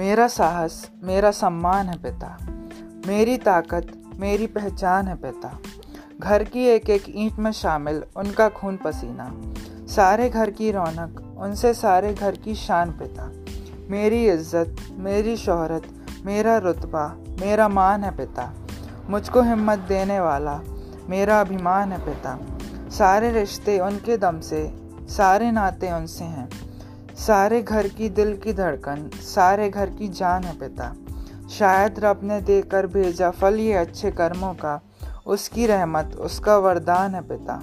मेरा साहस, मेरा सम्मान है पिता। मेरी ताकत, मेरी पहचान है पिता। घर की एक एक ईंट में शामिल, उनका खून पसीना। सारे घर की रौनक, उनसे सारे घर की शान पिता। मेरी इज़्ज़त, मेरी शोहरत, मेरा रुतबा, मेरा मान है पिता। मुझको हिम्मत देने वाला, मेरा अभिमान है पिता। सारे रिश्ते उनके दम से, सारे नाते उनसे हैं। सारे घर की दिल की धड़कन, सारे घर की जान है पिता। शायद रब ने देकर भेजा फल ये अच्छे कर्मों का। उसकी रहमत, उसका वरदान है पिता।